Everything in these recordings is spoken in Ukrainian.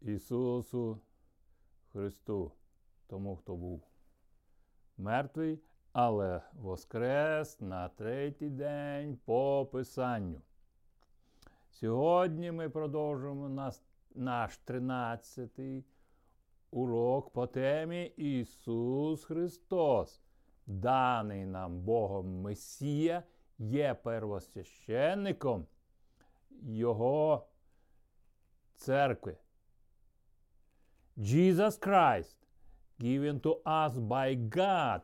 Ісусу Христу, тому хто був мертвий, але воскрес на третій день по Писанню. Сьогодні ми продовжуємо наш, наш 13-й урок по темі Ісус Христос, даний нам Богом Месія, є первосвященником Його церкви. Jesus Christ, given to us by God,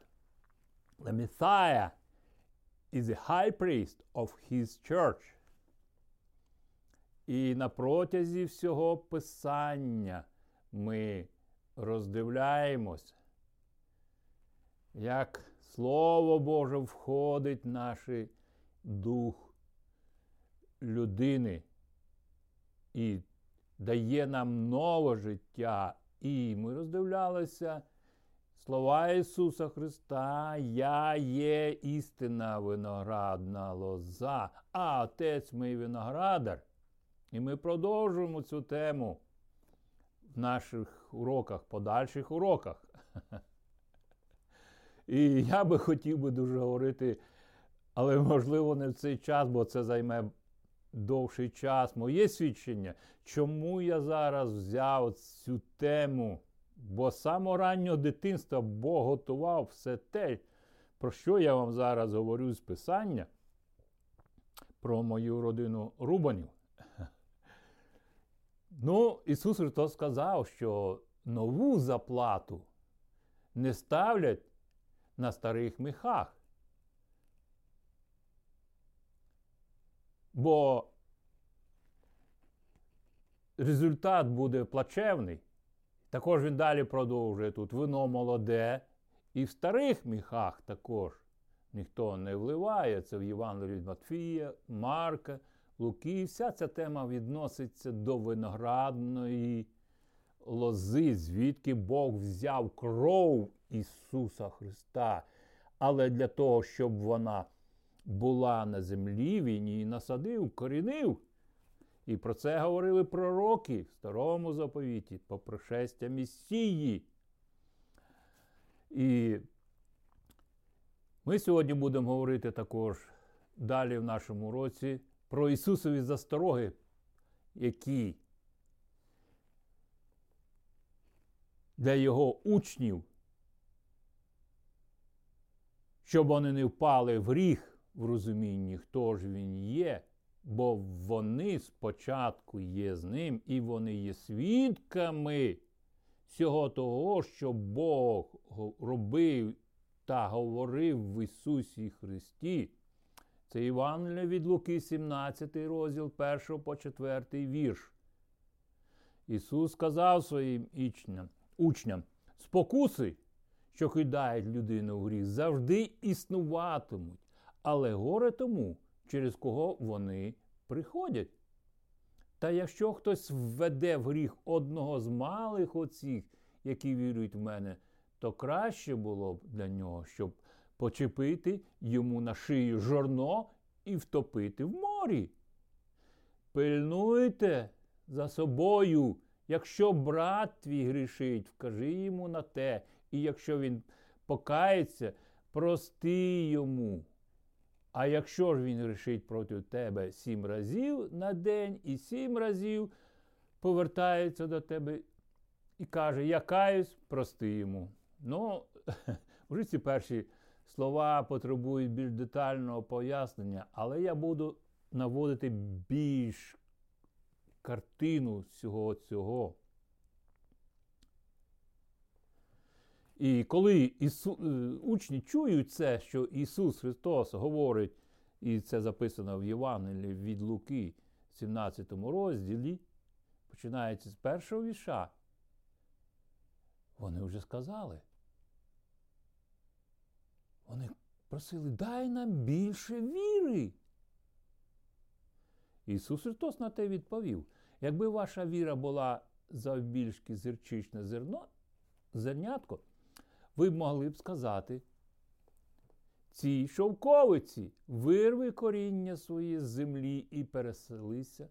the Messiah, is the high priest of his church. І на протязі всього Писання ми роздивляємось, як Слово Боже входить в наш дух людини і дає нам нове життя. І ми роздивлялися слова Ісуса Христа, Я є істина виноградна лоза, а Отець мій виноградар. І ми продовжуємо цю тему в наших уроках, подальших уроках. І я би хотів би дуже говорити, але можливо не в цей час, бо це займе довший час. Моє свідчення, чому я зараз взяв цю тему? Бо з самого раннього дитинства Бог готував все те, про що я вам зараз говорю з Писання, про мою родину Рубанів. Ну, Ісус Христос сказав, що нову заплату не ставлять на старих міхах. Бо результат буде плачевний. Також він далі продовжує тут вино молоде, і в старих міхах також ніхто не вливає. Це в Євангелії Матфія, Марка, Луки. Вся ця тема відноситься до виноградної лози, звідки Бог взяв кров Ісуса Христа. Але для того, щоб вона була на землі, він її насадив, корінив. І про це говорили пророки в старому заповіті по пришестя Месії. І ми сьогодні будемо говорити також далі в нашому році про Ісусові застороги, які для Його учнів, щоб вони не впали в гріх в розумінні, хто ж він є бо вони спочатку є з ним, і вони є свідками всього того, що Бог робив та говорив в Ісусі Христі. Це Івангелія від Луки, 17 розділ 1 по 4 вірш. Ісус сказав своїм учням, спокуси, що кидають людину в гріх, завжди існуватимуть, але горе тому, через кого вони приходять. Та якщо хтось введе в гріх одного з малих оцих, які вірують в мене, то краще було б для нього, щоб почепити йому на шию жорно і втопити в морі. Пильнуйте за собою, якщо брат твій грішить, вкажи йому на те, і якщо він покається, прости йому. А якщо ж він грішить проти тебе сім разів на день і сім разів повертається до тебе і каже, я каюсь, прости йому. Ну, вже ці перші слова потребують більш детального пояснення, але я буду наводити більш картину всього цього. І коли Ісу... Е, учні чують це, що Ісус Христос говорить, і це записано в Євангелії від Луки, 17 розділі, починається з першого віша, вони вже сказали. Вони просили, дай нам більше віри. Ісус Христос на те відповів: якби ваша віра була завбільшки зірчичне зерно, зернятко, ви могли б сказати, цій шовковиці вирви коріння своє з землі і переселися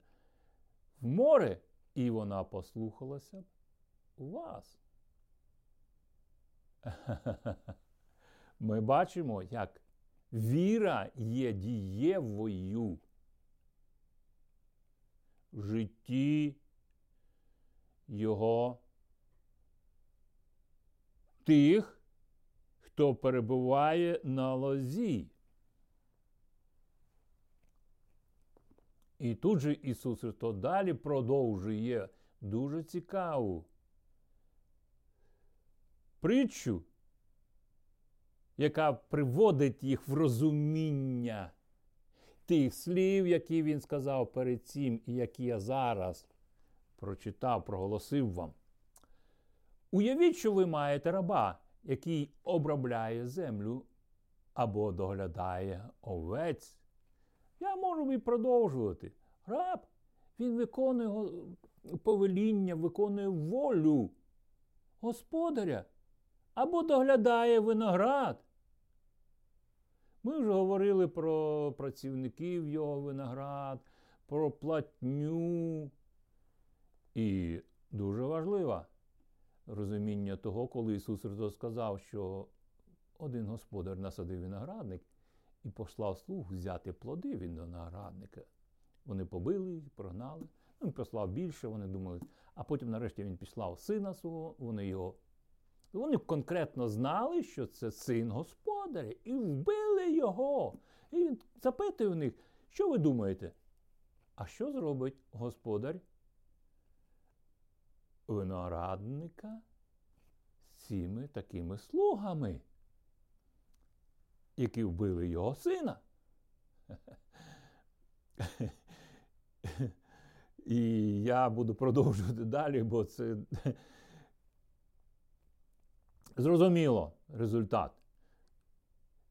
в море, і вона послухалася б вас. Ми бачимо, як віра є дієвою в житті його тих, хто перебуває на лозі. І тут же Ісус Христос далі продовжує дуже цікаву притчу, яка приводить їх в розуміння тих слів, які він сказав перед цим, і які я зараз прочитав, проголосив вам. Уявіть, що ви маєте раба, який обробляє землю або доглядає овець. Я можу і продовжувати. Раб, він виконує повеління, виконує волю господаря або доглядає виноград. Ми вже говорили про працівників його виноград, про платню. І дуже важливо розуміння того, коли Ісус Христос сказав, що один господар насадив виноградник і послав слуг взяти плоди від виноградника. Вони побили, прогнали. Він послав більше, вони думали. А потім, нарешті, він післав сина свого, вони його. Вони конкретно знали, що це син господаря, і вбили його. І він запитує в них, що ви думаєте? А що зробить господар виноградника з цими такими слугами, які вбили його сина? І я буду продовжувати далі, бо це зрозуміло результат.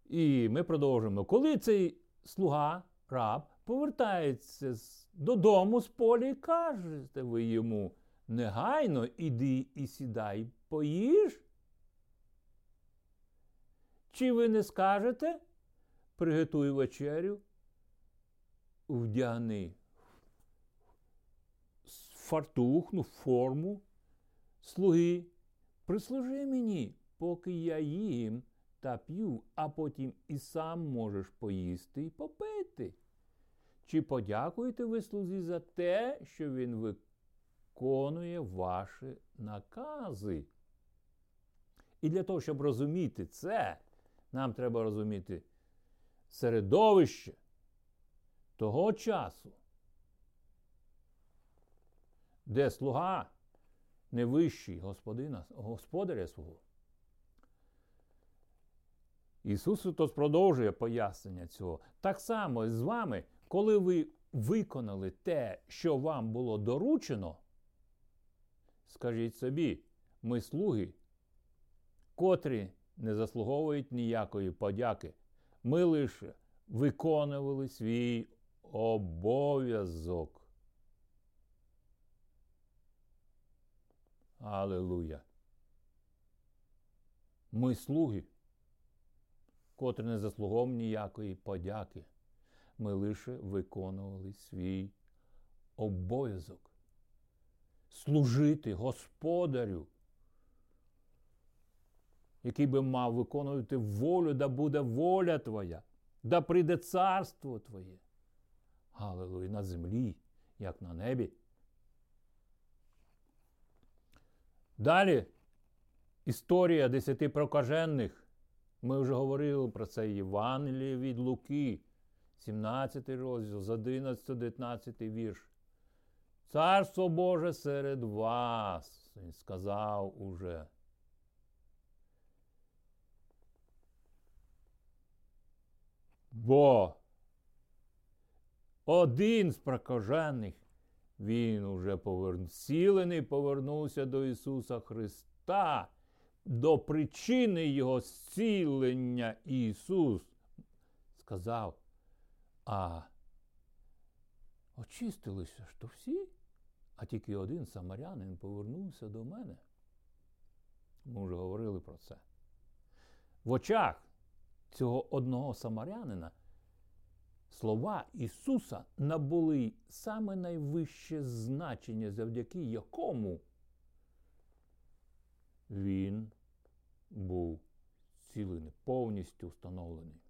І ми продовжуємо. Коли цей слуга, раб, повертається додому з поля і кажете ви йому, негайно іди і сідай, поїж? Чи ви не скажете? Приготуй вечерю, вдягни фартух, ну, форму слуги, прислужи мені, поки я їм та п'ю, а потім і сам можеш поїсти і попити. Чи подякуєте ви слузі за те, що він виконує ваші накази? І для того, щоб розуміти це, нам треба розуміти середовище того часу, де слуга не вищий господина, господаря свого. Ісус Христос продовжує пояснення цього. Так само з вами, коли ви виконали те, що вам було доручено, скажіть собі, ми слуги, котрі не заслуговують ніякої подяки. Ми лише виконували свій обов'язок. Аллилуйя. Ми слуги, котрі не заслуговуємо ніякої подяки. Ми лише виконували свій обов'язок. Служити Господарю, який би мав виконувати волю, да буде воля Твоя, да прийде царство Твоє. Галилуя на землі, як на небі. Далі історія десяти прокажених. Ми вже говорили про це Євангеліє від Луки, 17 розділ, з 11 19 вірш. Царство Боже серед вас, він сказав уже. Бо один з прокажених він уже повер... зцілений повернувся до Ісуса Христа, до причини Його зцілення Ісус сказав, а очистилися ж то всі, а тільки один самарянин повернувся до мене. Ми вже говорили про це. В очах цього одного самарянина Слова Ісуса набули саме найвище значення, завдяки якому Він був зцілений, повністю встановлений.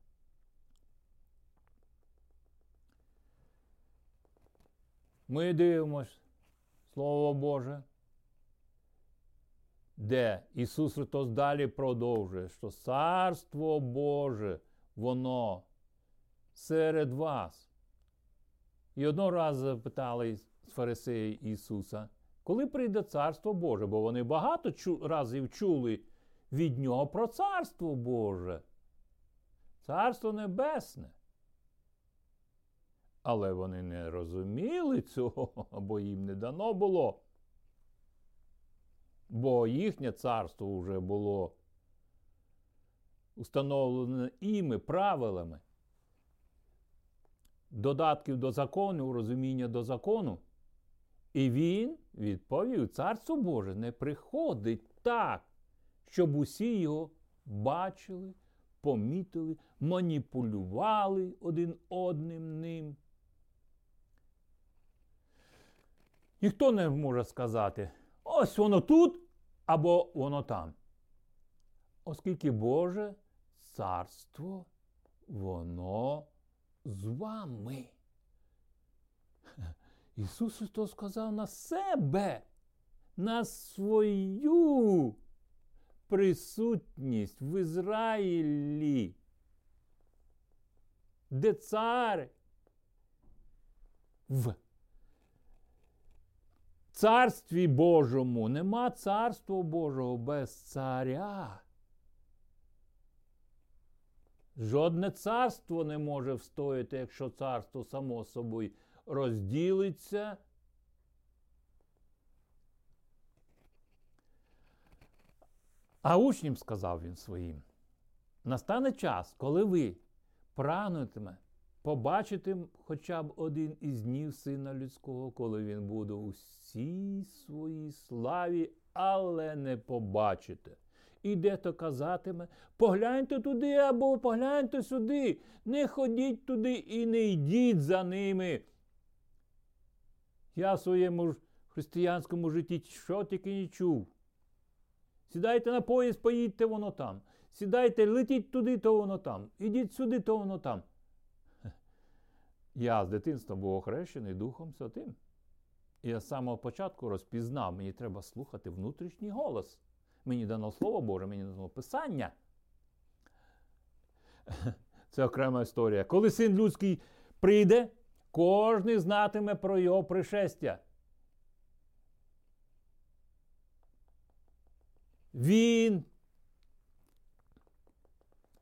Ми дивимось Слово Боже, де Ісус Христос далі продовжує, що Царство Боже, воно серед вас. І одного разу запитали з фарисеї Ісуса, коли прийде Царство Боже, бо вони багато разів чули від Нього про Царство Боже, Царство Небесне. Але вони не розуміли цього, бо їм не дано було. Бо їхнє царство вже було установлене іми, правилами. Додатків до закону, розуміння до закону. І він відповів: Царство Боже не приходить так, щоб усі його бачили, помітили, маніпулювали один одним ним. Ніхто не може сказати, ось воно тут або воно там. Оскільки Боже царство, воно з вами. Ісус Христос сказав на себе, на свою присутність в Ізраїлі, де цар в Царстві Божому нема царства Божого без царя. Жодне царство не може встояти, якщо царство само собою розділиться. А учням сказав він своїм: настане час, коли ви прагнутиме побачити хоча б один із днів Сина Людського, коли він буде у всій своїй славі, але не побачите. І дето казатиме, погляньте туди або погляньте сюди, не ходіть туди і не йдіть за ними. Я в своєму християнському житті що тільки не чув. Сідайте на поїзд, поїдьте воно там. Сідайте, летіть туди, то воно там. Ідіть сюди, то воно там. Я з дитинства був охрещений Духом Святим. І я з самого початку розпізнав, мені треба слухати внутрішній голос. Мені дано Слово Боже, мені дано Писання. Це окрема історія. Коли син людський прийде, кожен знатиме про його пришестя. Він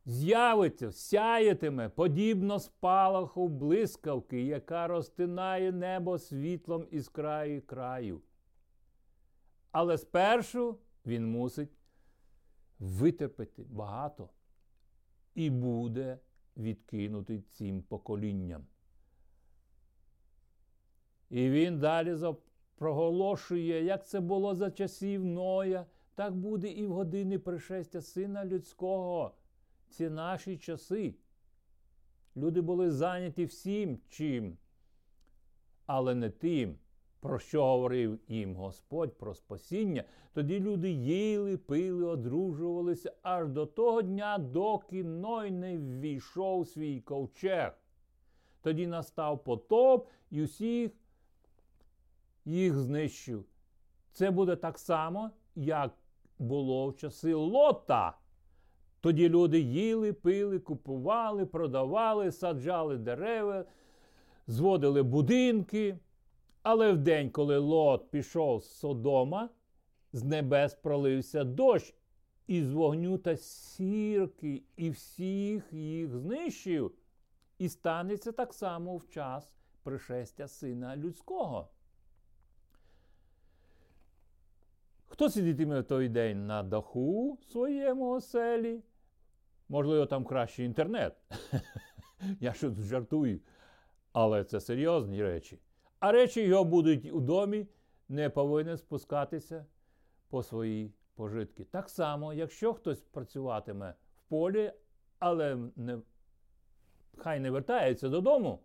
з'явиться, сяєтиме, подібно спалаху блискавки, яка розтинає небо світлом із краю краю. Але спершу він мусить витерпіти багато і буде відкинутий цим поколінням. І він далі проголошує, як це було за часів Ноя, так буде і в години пришестя Сина Людського ці наші часи. Люди були зайняті всім чим, але не тим, про що говорив їм Господь про спасіння. Тоді люди їли, пили, одружувалися аж до того дня, доки Ной не ввійшов свій ковчег. Тоді настав потоп і усіх їх знищив. Це буде так само, як було в часи Лота. Тоді люди їли, пили, купували, продавали, саджали дерева, зводили будинки. Але в день, коли Лот пішов з Содома, з небес пролився дощ із вогню та сірки, і всіх їх знищив. І станеться так само в час пришестя сина людського. Хто сидітиме в той день на даху своєму оселі? Можливо, там кращий інтернет. Я щось жартую. Але це серйозні речі. А речі його будуть у домі, не повинен спускатися по свої пожитки. Так само, якщо хтось працюватиме в полі, але не хай не вертається додому.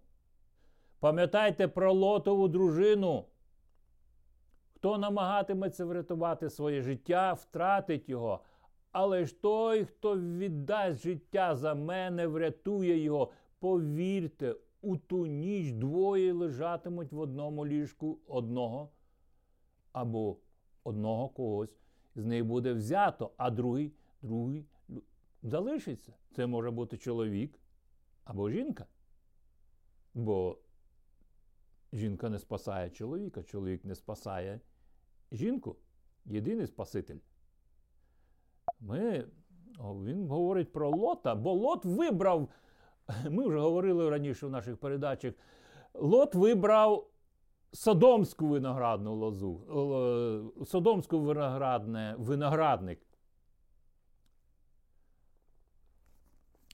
Пам'ятайте про лотову дружину. Хто намагатиметься врятувати своє життя, втратить його. Але ж той, хто віддасть життя за мене, врятує його. Повірте, у ту ніч двоє лежатимуть в одному ліжку одного або одного когось з них буде взято, а другий, другий залишиться. Це може бути чоловік або жінка. Бо жінка не спасає чоловіка, чоловік не спасає жінку. Єдиний Спаситель. Ми, Він говорить про Лота, бо Лот вибрав, ми вже говорили раніше в наших передачах, Лот вибрав Содомську виноградну лозу, Содомську виноградне, виноградник.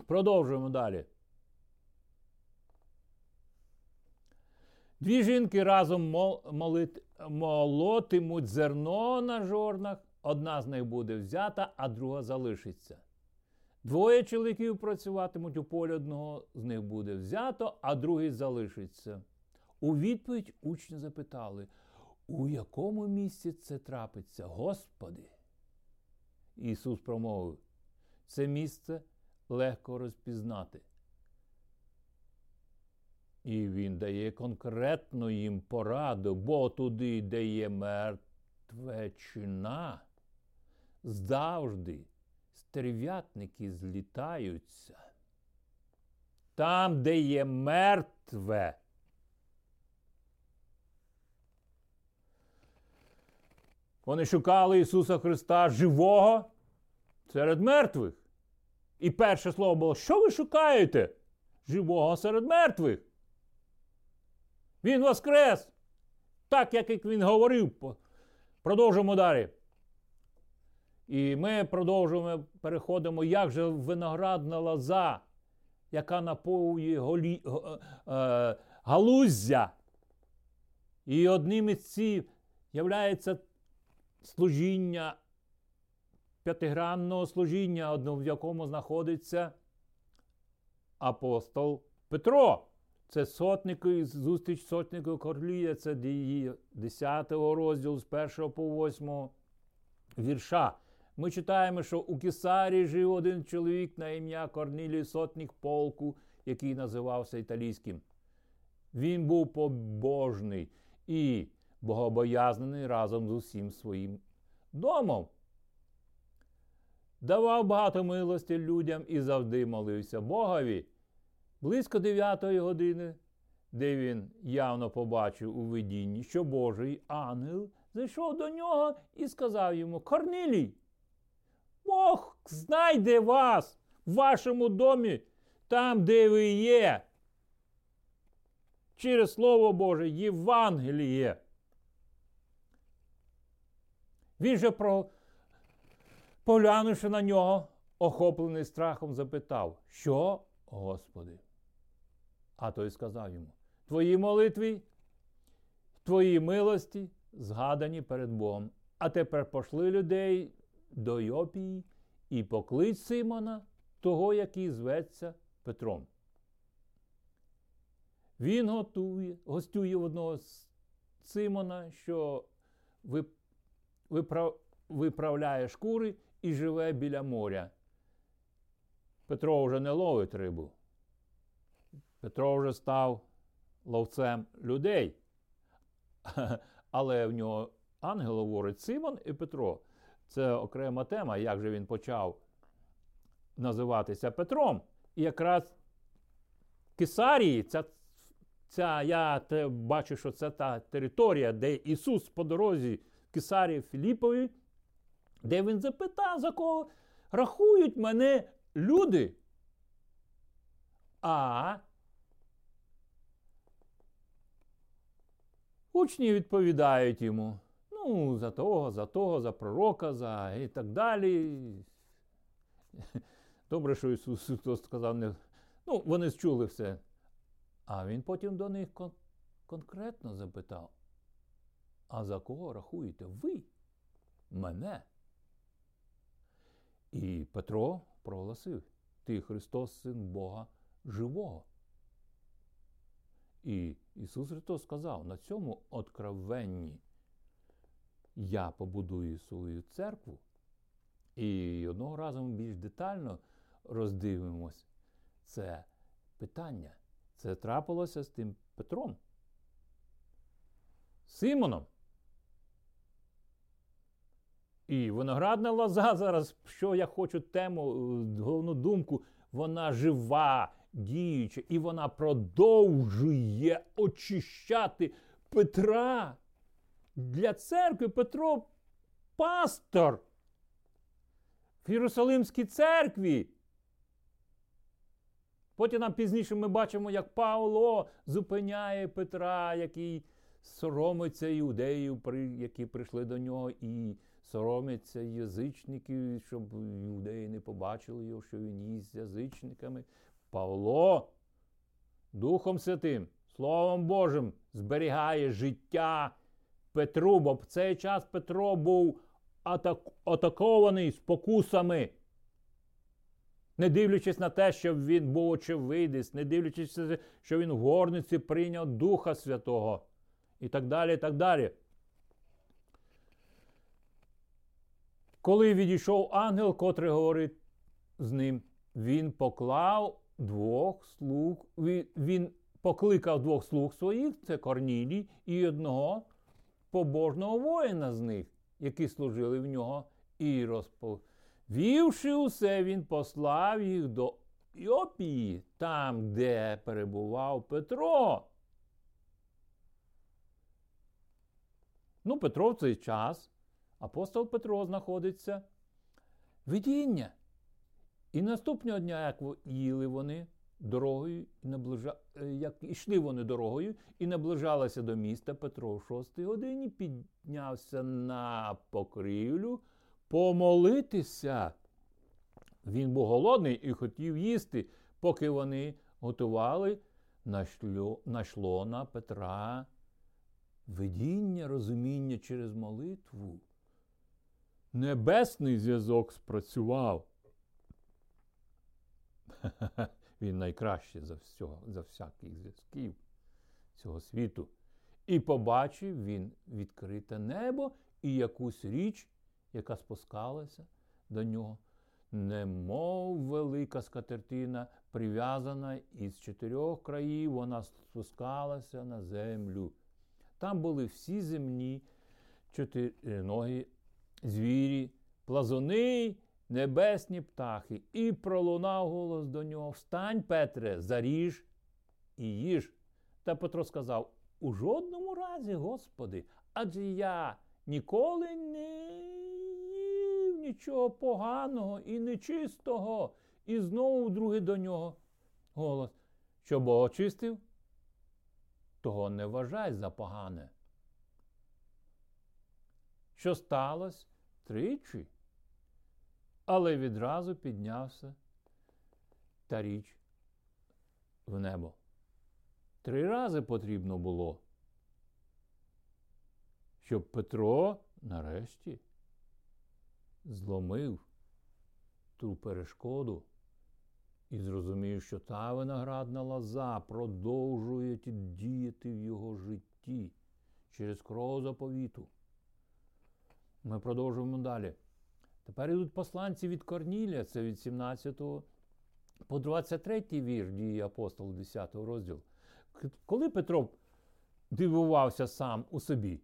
Продовжуємо далі. Дві жінки разом молотимуть зерно на жорнах. Одна з них буде взята, а друга залишиться. Двоє чоловіків працюватимуть у полі одного з них буде взято, а другий залишиться. У відповідь учні запитали, у якому місці це трапиться, Господи? Ісус промовив, це місце легко розпізнати. І Він дає конкретну їм пораду, бо туди, де є мертвечина, завжди стерв'ятники злітаються. Там, де є мертве, Вони шукали Ісуса Христа живого серед мертвих. І перше слово було: що ви шукаєте? Живого серед мертвих. Він воскрес! Так, як він говорив. Продовжуємо далі. І ми продовжуємо, переходимо, як же виноградна лоза, яка наповує голі, е, галуздя. І одним із цих являється служіння, п'ятигранного служіння, в якому знаходиться апостол Петро. Це сотнику, зустріч сотнику Корлія, це 10 розділу з 1 по 8 вірша. Ми читаємо, що у Кесарі жив один чоловік на ім'я Корнілій сотник полку, який називався італійським. Він був побожний і богобоязнений разом з усім своїм домом. Давав багато милості людям і завжди молився Богові. Близько дев'ятої години, де він явно побачив у видінні, що Божий ангел зайшов до нього і сказав йому: Корнилій, Бог знайде вас в вашому домі, там, де ви є. Через Слово Боже, Євангеліє. Він же, про... поглянувши на нього, охоплений страхом, запитав, що, Господи? А той сказав йому: Твої молитви, твої милості згадані перед Богом. А тепер пошли людей до Йопії і поклич Симона, того, який зветься Петром. Він готує, гостює одного з Симона, що ви виправляє шкури і живе біля моря. Петро вже не ловить рибу. Петро вже став ловцем людей. Але в нього ангел говорить Симон і Петро. Це окрема тема, як же він почав називатися Петром. І якраз Кесарії, ця, ця я бачу, що це та територія, де Ісус по дорозі Кесарії Філіпові, де він запитав, за кого рахують мене люди. А учні відповідають йому. Ну, за того, за того, за пророка, за і так далі. Добре, що Ісус Христос сказав, не... ну, вони чули все. А Він потім до них кон конкретно запитав. А за кого рахуєте ви? Мене? І Петро проголосив: Ти Христос, Син Бога живого. І Ісус Христос сказав, на цьому откровенні я побудую свою церкву. І одного разу ми більш детально роздивимось це питання. Це трапилося з тим Петром. Симоном. І виноградна лоза зараз, що я хочу тему, е, головну думку, вона жива, діюча, і вона продовжує очищати Петра. Для церкви Петро пастор в Єрусалимській церкві. Потім нам пізніше ми бачимо, як Павло зупиняє Петра, який соромиться іудеїв, які прийшли до нього, і соромиться язичників, щоб іудеї не побачили його, що він їсть з язичниками. Павло Духом Святим, Словом Божим, зберігає життя Петру, бо в цей час Петро був атак... атакований спокусами. Не дивлячись на те, що він був очевидець, не дивлячись, на те, що він в горниці прийняв Духа Святого і так далі. і так далі. Коли відійшов ангел, котрий говорить з ним, він поклав двох слуг, він, покликав двох слуг своїх, це Корнілій, і одного побожного воїна з них, які служили в нього, і розповівши усе, він послав їх до Іопії, там, де перебував Петро. Ну, Петро в цей час, апостол Петро знаходиться видіння. І наступного дня, як їли вони дорогою, наближа... Е, як йшли вони дорогою і наближалися до міста Петро в шостій годині, піднявся на покрівлю помолитися. Він був голодний і хотів їсти, поки вони готували, нашло, нашло на Петра видіння, розуміння через молитву. Небесний зв'язок спрацював. Він найкращий за всього, за всяких зв'язків цього світу. І побачив він відкрите небо і якусь річ, яка спускалася до нього, немов велика скатертина, прив'язана із чотирьох країв, вона спускалася на землю. Там були всі земні чотириногі звірі, плазуни, небесні птахи. І пролунав голос до нього: Встань, Петре, заріж і їж. Та Петро сказав: У жодному разі, Господи, адже я ніколи не їв нічого поганого і нечистого. І знову вдруге до нього голос, що Бог очистив того не вважай за погане. Що сталося тричі, але відразу піднявся та річ в небо. Три рази потрібно було, щоб Петро нарешті зломив ту перешкоду і зрозумів, що та виноградна лоза продовжує діяти в його житті через кров заповіту. Ми продовжуємо далі. Тепер йдуть посланці від Корнілія, це від 17 по 23 вір дії апостолу 10 розділ. Коли Петро дивувався сам у собі,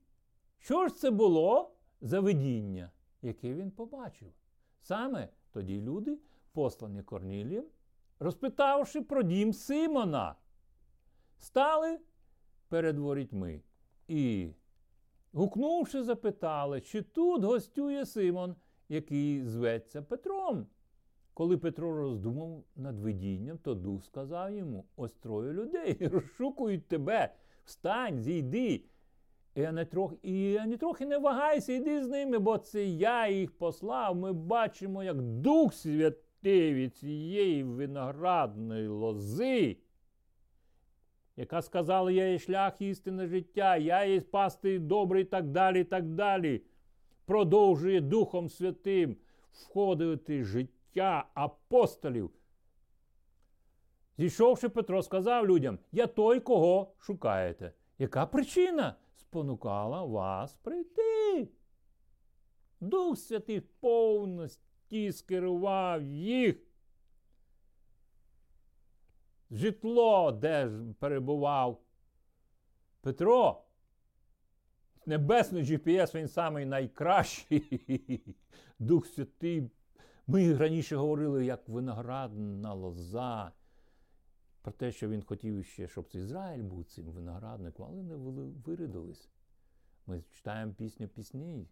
що ж це було за видіння, яке він побачив? Саме тоді люди, послані Корнілієм, розпитавши про дім Симона, стали перед ворітьми і, гукнувши, запитали, чи тут гостює Симон, який зветься Петром. Коли Петро роздумав над видінням, то дух сказав йому: ось троє людей розшукують тебе, встань, зійди. І не трохи, трохи не вагайся, йди з ними, бо це я їх послав. Ми бачимо, як Дух Святий від цієї виноградної лози, яка сказала, я є шлях істинне життя, я є пастий добрий і так далі, і так далі, продовжує Духом Святим входити життя апостолів. Зійшовши, Петро сказав людям: Я той, кого шукаєте. Яка причина спонукала вас прийти? Дух Святий повності скерував їх. Житло, де перебував Петро. Небесний GPS він самий найкращий. Дух Святий. Ми раніше говорили, як виноградна лоза. Про те, що він хотів ще, щоб Ізраїль був цим виноградником, але не виридались. Ми читаємо пісню пісні,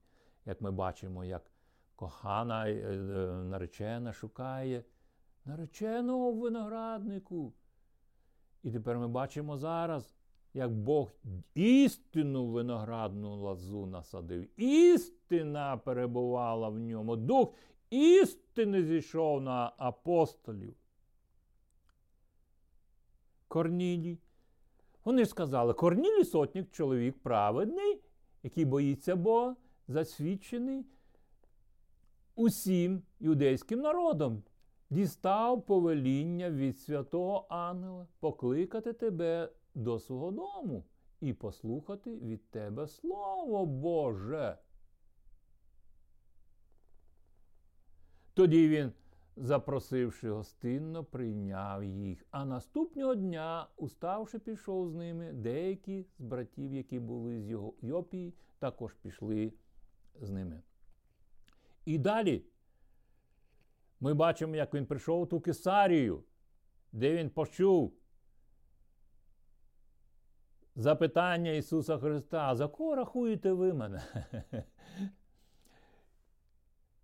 як ми бачимо, як кохана е, е, наречена шукає нареченого винограднику. І тепер ми бачимо зараз, як Бог істинну виноградну лозу насадив. Істина перебувала в ньому. Дух істини зійшов на апостолів. Корнілій. Вони сказали, Корнілій сотник, чоловік праведний, який боїться Бога, засвідчений усім юдейським народом дістав повеління від святого ангела покликати тебе до свого дому і послухати від тебе Слово Боже. Тоді він, запросивши гостинно, прийняв їх, а наступного дня, уставши, пішов з ними, деякі з братів, які були з його Йопії, також пішли з ними. І далі ми бачимо, як він прийшов у ту Кесарію, де він почув запитання Ісуса Христа, за кого рахуєте ви мене?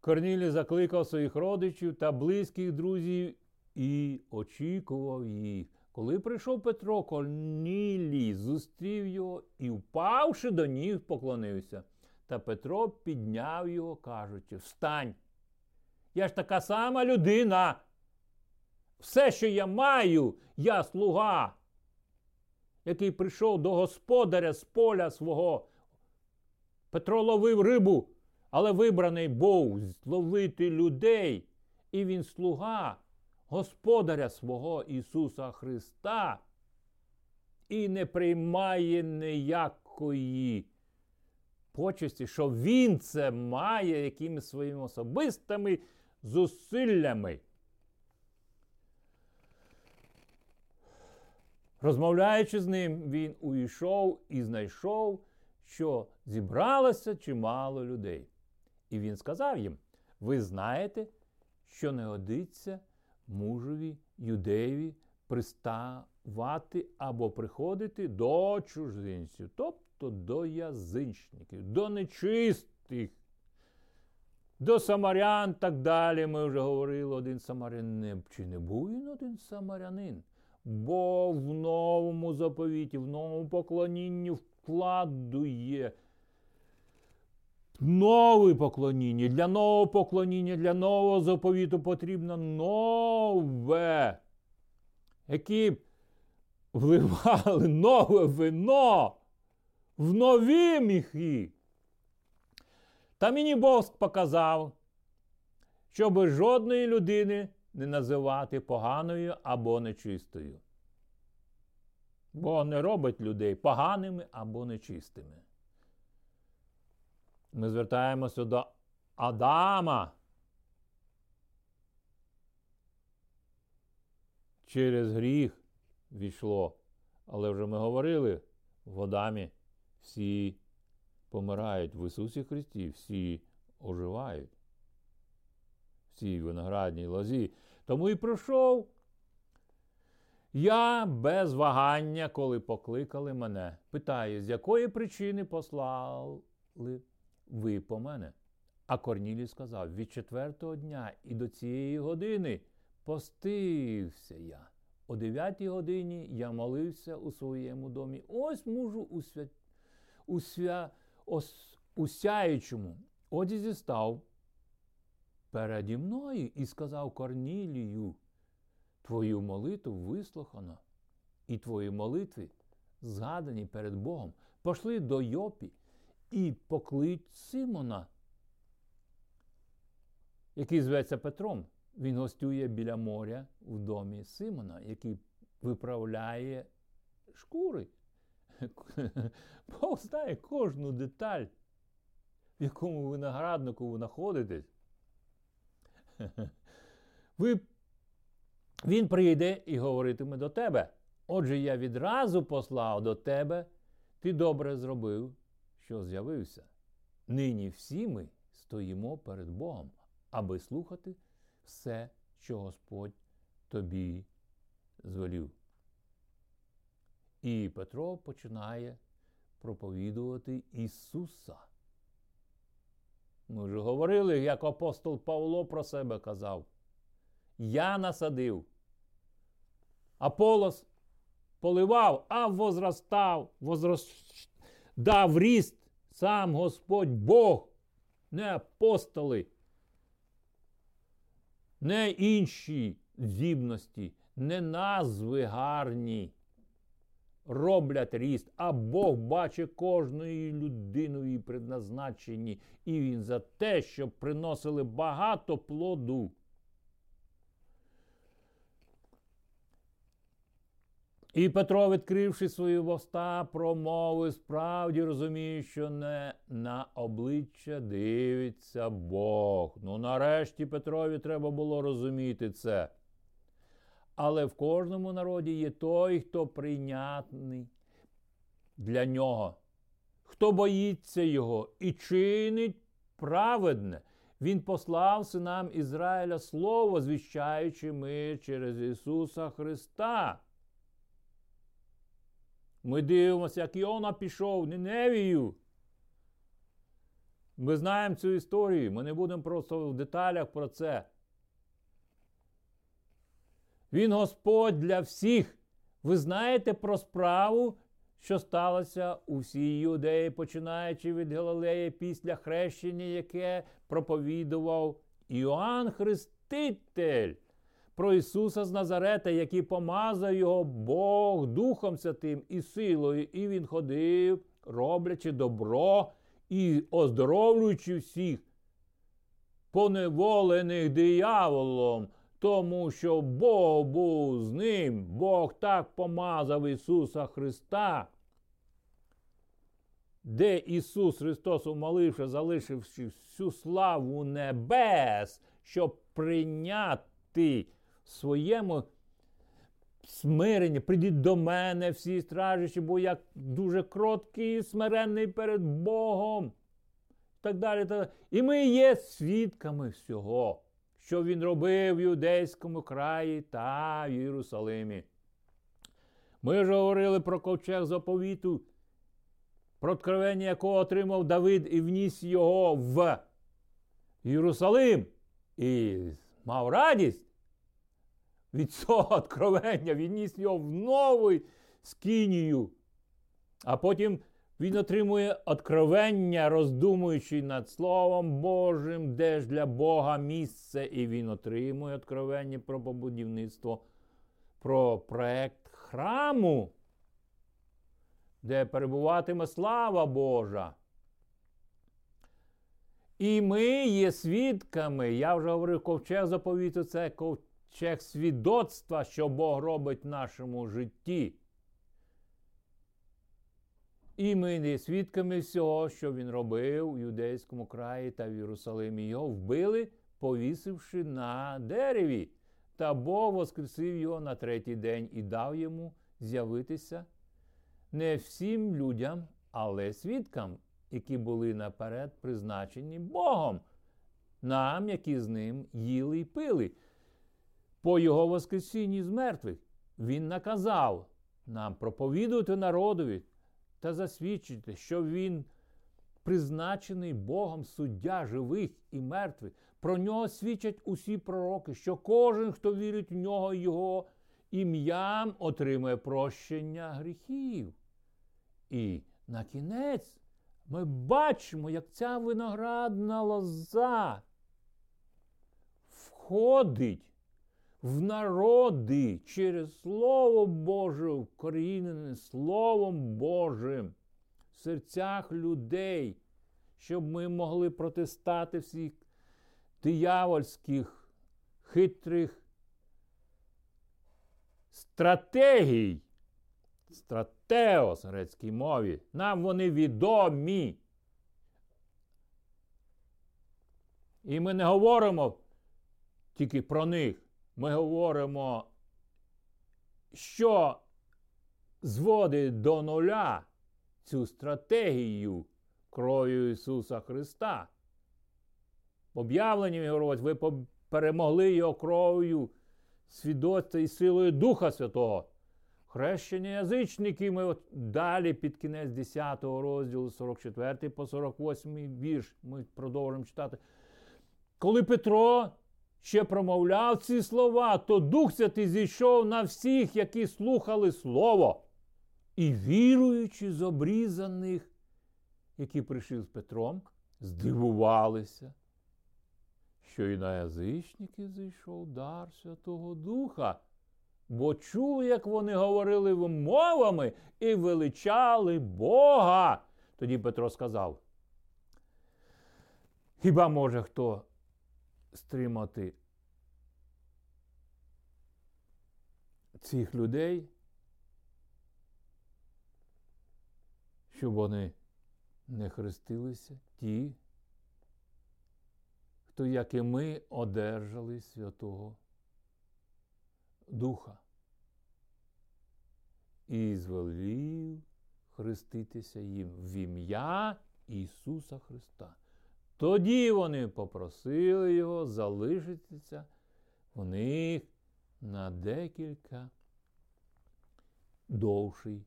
Корнілій закликав своїх родичів та близьких друзів і очікував їх. Коли прийшов Петро, Корнілій зустрів його і, впавши до ніг, поклонився. Та Петро підняв його, кажучи: Встань! Я ж така сама людина. Все, що я маю, я слуга, який прийшов до господаря з поля свого. Петро ловив рибу, але вибраний був зловити людей. І він слуга Господаря свого Ісуса Христа і не приймає ніякої почесті, що Він це має якимись своїми особистими зусиллями. Розмовляючи з ним, він уйшов і знайшов, що зібралося чимало людей. І він сказав їм: ви знаєте, що не годиться мужові, юдеєві приставати або приходити до чужинців, тобто до язичників, до нечистих до самарян так далі ми вже говорили один самарянин. Чи не був він один самарянин? Бо в новому заповіті, в новому поклонінні вкладує нове поклоніння. Для нового поклоніння, для нового заповіту потрібно нове, які вливали нове вино в нові міхи. Та мені Бог показав, щоб жодної людини не називати поганою або нечистою. Бог не робить людей поганими або нечистими. Ми звертаємося до Адама. Через гріх війшло. Але вже ми говорили в Адамі всі помирають в Ісусі Христі, всі оживають. Всі виноградній лозі. Тому і пройшов. Я без вагання, коли покликали мене, питаю, з якої причини послали ви по мене? А Корнілій сказав: від четвертого дня і до цієї години постився я. О дев'ятій годині я молився у своєму домі. Ось мужу у свя... у свя у сяючому одязі став переді мною і сказав Корнілію, твою молитву вислухано, і твої молитви згадані перед Богом. Пошли до Йопі і поклич Симона, який зветься Петром. Він гостює біля моря в домі Симона, який виправляє шкури. Бог знає кожну деталь, в якому винограднику ви знаходитесь. Ви, Він прийде і говоритиме до тебе. Отже, я відразу послав до тебе, ти добре зробив, що з'явився. Нині всі ми стоїмо перед Богом, аби слухати все, що Господь тобі звелів. І Петро починає проповідувати Ісуса. Ми вже говорили, як апостол Павло про себе казав. Я насадив. Аполос поливав, а возростав, возрост... дав ріст сам Господь Бог, не апостоли, не інші здібності, не назви гарні. Роблять ріст, а Бог бачить кожної людиною предназначенні, і Він за те, щоб приносили багато плоду. І Петро, відкривши свої вуста, промовив, справді розуміє, що не на обличчя дивиться Бог. Ну, нарешті Петрові треба було розуміти це. Але в кожному народі є той, хто прийнятний для нього, хто боїться його і чинить праведне. Він послав синам Ізраїля слово, звіщаючи ми через Ісуса Христа. Ми дивимося, як Іона пішов Ниневію. Ми знаємо цю історію. Ми не будемо просто в деталях про це. Він Господь для всіх. Ви знаєте про справу, що сталося у всій юдеї, починаючи від Галилеї після хрещення, яке проповідував Іоанн Хреститель про Ісуса з Назарета, який помазав його Бог Духом Святим і силою, і Він ходив, роблячи добро і оздоровлюючи всіх, поневолених дияволом, тому що Бог був з ним, Бог так помазав Ісуса Христа. Де Ісус Христос, умоливши, залишивши всю славу небес, щоб прийняти своєму смиренні, прийдіть до мене, всі стражучі, бо я дуже кроткий і смиренний перед Богом. Так далі, так далі. І ми є свідками всього, що він робив в Юдейському краї та в Єрусалимі. Ми вже говорили про ковчег заповіту, про откровення, якого отримав Давид і вніс його в Єрусалим. І мав радість від цього откровення, він ніс його в нову скинію. А потім він отримує откровення, роздумуючи над Словом Божим, де ж для Бога місце, і він отримує откровення про побудівництво, про проект храму, де перебуватиме слава Божа. І ми є свідками. Я вже говорив, ковчег заповіту це ковчег свідоцтва, що Бог робить в нашому житті. І ми не свідками всього, що він робив у Юдейському краї та в Єрусалимі. Його вбили, повісивши на дереві. Та Бог воскресив його на третій день і дав йому з'явитися не всім людям, але свідкам, які були наперед призначені Богом, нам, які з ним їли й пили по Його Воскресінні з мертвих. Він наказав нам проповідувати народові та засвідчити, що Він призначений Богом суддя живих і мертвих. Про нього свідчать усі пророки, що кожен, хто вірить в нього Його ім'ям, отримує прощення гріхів. І на кінець ми бачимо, як ця виноградна лоза входить в народи через Слово Боже, вкорінене Словом Божим в серцях людей, щоб ми могли протистати всіх диявольських, хитрих стратегій, стратеос в грецькій мові, нам вони відомі. І ми не говоримо тільки про них. Ми говоримо, що зводить до нуля цю стратегію кров'ю Ісуса Христа. Об'явленням говорить, ви перемогли його кров'ю, свідоцтва і силою Духа Святого. Хрещення язичників ми далі під кінець 10 розділу, 44 по 48 вірш, ми продовжуємо читати. Коли Петро ще промовляв ці слова, то Дух Святий зійшов на всіх, які слухали Слово. І віруючи з обрізаних, які прийшли з Петром, здивувалися, що і на язичників зійшов дар Святого Духа, бо чули, як вони говорили мовами і величали Бога. Тоді Петро сказав: Хіба може хто стримати цих людей, щоб вони не хрестилися ті, хто, як і ми, одержали Святого Духа і звелів хреститися їм в ім'я Ісуса Христа. Тоді вони попросили його залишитися в них на декілька довший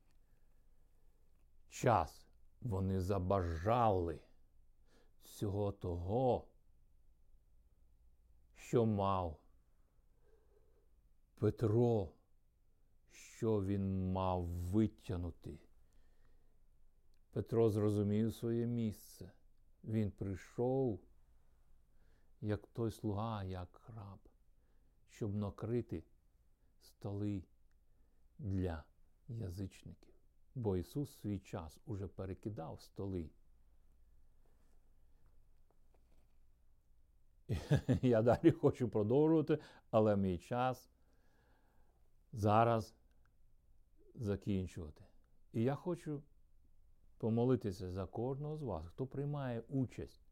час. Вони забажали всього того, що мав Петро, що він мав витягнути. Петро зрозумів своє місце. Він прийшов, як той слуга, як раб, щоб накрити столи для язичників. Бо Ісус свій час уже перекидав столи. Я далі хочу продовжувати, але мій час зараз закінчувати. І я хочу помолитися за кожного з вас, хто приймає участь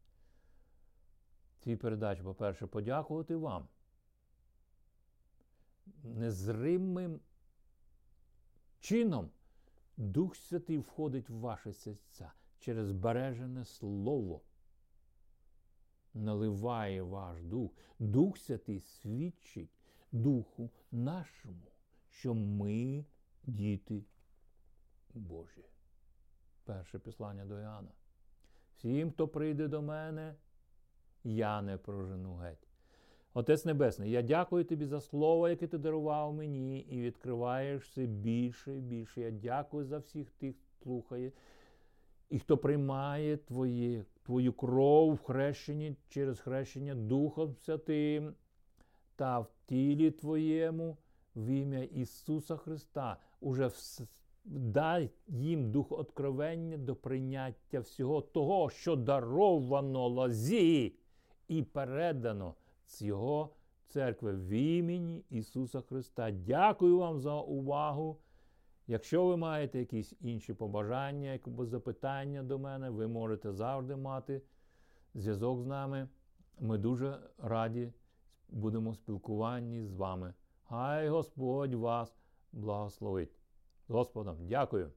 в цій передачі, по-перше, подякувати вам. Незримим чином Дух Святий входить в ваше серця через бережене слово. Наливає ваш дух. Дух Святий свідчить Духу нашому, що ми діти Божі. Перше післання до Іоанна. Всім, хто прийде до мене, я не прожену геть. Отець Небесний, я дякую тобі за слово, яке ти дарував мені, і відкриваєш все більше і більше. Я дякую за всіх тих, хто слухає, і хто приймає твоє, твою кров в хрещенні через хрещення Духом Святим та в тілі Твоєму в ім'я Ісуса Христа. Уже дай їм дух откровення до прийняття всього того, що даровано лозі і передано з Його церкви в імені Ісуса Христа. Дякую вам за увагу. Якщо ви маєте якісь інші побажання, або запитання до мене, ви можете завжди мати зв'язок з нами. Ми дуже раді будемо спілкуванні з вами. Хай Господь вас благословить. Господом, дякую.